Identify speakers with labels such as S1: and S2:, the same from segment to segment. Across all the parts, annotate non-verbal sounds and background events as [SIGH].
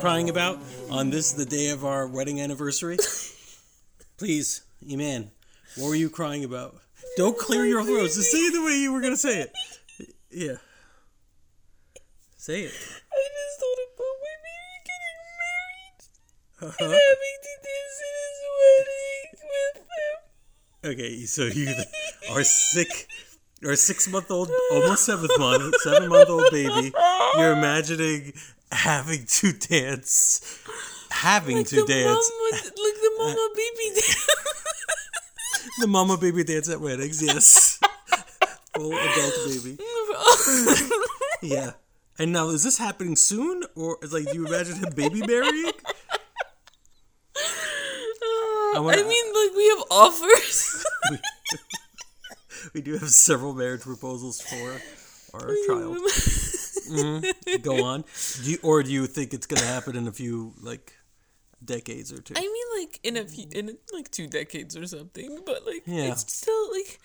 S1: crying about on this, the day of our wedding anniversary? [LAUGHS] Please, Iman, what were you crying about? [LAUGHS] Don't clear your throat. Just say it the way you were going to say it. [LAUGHS] Yeah. Say it.
S2: I just thought about my baby getting married and
S1: Uh-huh.
S2: having to dance in his wedding with him.
S1: Okay, so you are sick, or a six month old, almost seventh month, seven month old baby. You're imagining having to dance, having
S2: Like
S1: to
S2: the
S1: dance,
S2: mama, like the mama baby dance. [LAUGHS]
S1: the mama baby dance at weddings. Yes, full adult baby. [LAUGHS] Yeah. And now, is this happening soon, or is like, do you imagine him baby marrying? [LAUGHS]
S2: I,
S1: wanna-
S2: mean, like we have offers.
S1: We do have several marriage proposals for our child. Mhm. Go on. Do you, or do you think it's gonna happen in a few like decades or two?
S2: I mean, like in a few, in like two decades or something. But like,
S1: Yeah.
S2: it's still like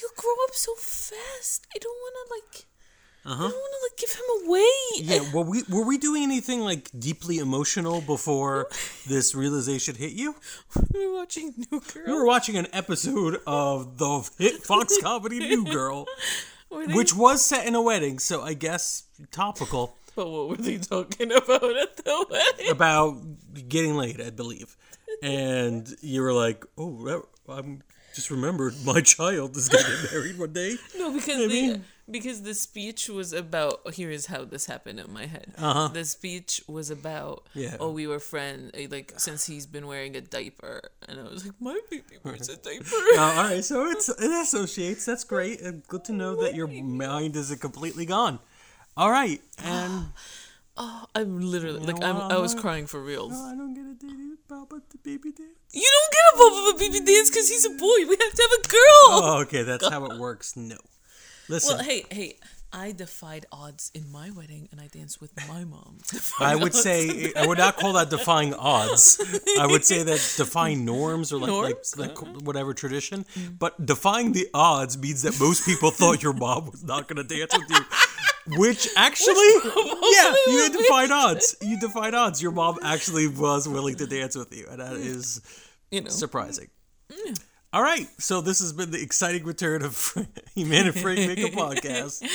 S2: you grow up so fast. I don't want to like.
S1: Uh
S2: I don't want to like give him away.
S1: Yeah. Were we were we doing anything like deeply emotional before [LAUGHS] this realization hit you?
S2: We were watching New Girl.
S1: We were watching an episode of the hit Fox [LAUGHS] comedy New Girl,
S2: they-
S1: which was set in a wedding, so I guess topical
S2: But what were they talking [LAUGHS] about at the wedding?
S1: about getting laid, I believe. And you were like, "Oh, I'm just remembered my [LAUGHS] child is gonna get married one day."
S2: No, because
S1: I
S2: the,
S1: mean-
S2: because the speech was about. Here is how this happened in my head.
S1: Uh-huh.
S2: The speech was about.
S1: Yeah.
S2: Oh, we were friends. Like since he's been wearing a diaper, and I was like, my baby wears a diaper. [LAUGHS]
S1: Uh, all right, so it's it associates. That's great. And good to know that your [LAUGHS] mind isn't completely gone. All right, and [SIGHS]
S2: Oh, I'm literally like I'm. I was crying for reals.
S1: I don't get a date about the baby dance.
S2: You don't get a bubble of baby dance because he's a boy. We have to have a girl.
S1: Oh, okay, that's how it works. No, listen.
S2: Well, hey, hey. I defied odds in my wedding, and I danced with my mom. [LAUGHS]
S1: I would say I would not call that defying odds. I would say that defying norms or like
S2: Norms?
S1: like, like whatever tradition. Mm. But defying the odds means that most people thought your mom was not going to dance with you. Which [LAUGHS] actually, [LAUGHS] yeah, you defied odds. You defied odds. Your mom actually was willing to dance with you, and that mm. is
S2: you know,
S1: surprising. All right, so this has been the exciting return of [LAUGHS] Iman and Frank Make a Podcast.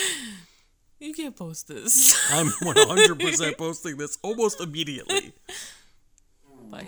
S2: you can't post this.
S1: I'm 100% posting this almost immediately.
S2: Bye.